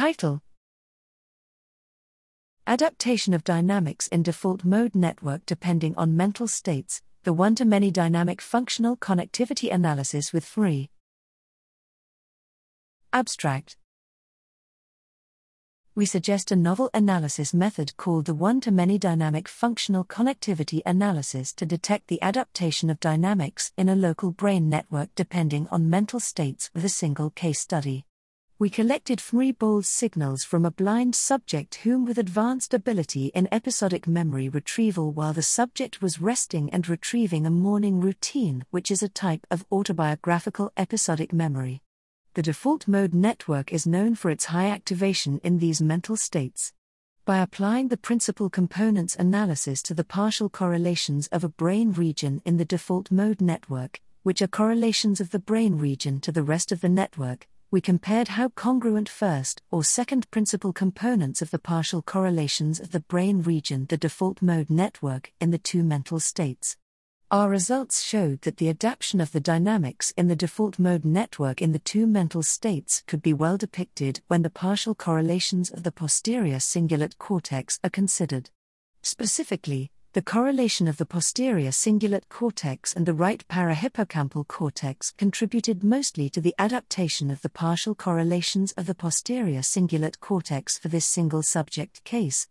Title. Adaptation of dynamics in default mode network depending on mental states, the one to many dynamic functional connectivity analysis with fMRI. Abstract. We suggest a novel analysis method called the one to many dynamic functional connectivity analysis to detect the adaptation of dynamics in a local brain network depending on mental states with a single case study we collected fMRI bold signals from a blind subject whom with advanced ability in episodic memory retrieval while the subject was resting and retrieving a morning routine, which is a type of autobiographical episodic memory. The default mode network is known for its high activation in these mental states. By applying the principal components analysis to the partial correlations of a brain region in the default mode network, which are correlations of the brain region to the rest of the network, we compared how congruent first or second principal components of the partial correlations of the brain region, the default mode network, in the two mental states. Our results showed that the adaptation of the dynamics in the default mode network in the two mental states could be well depicted when the partial correlations of the posterior cingulate cortex are considered. Specifically, the correlation of the posterior cingulate cortex and the right parahippocampal cortex contributed mostly to the adaptation of the partial correlations of the posterior cingulate cortex for this single subject case,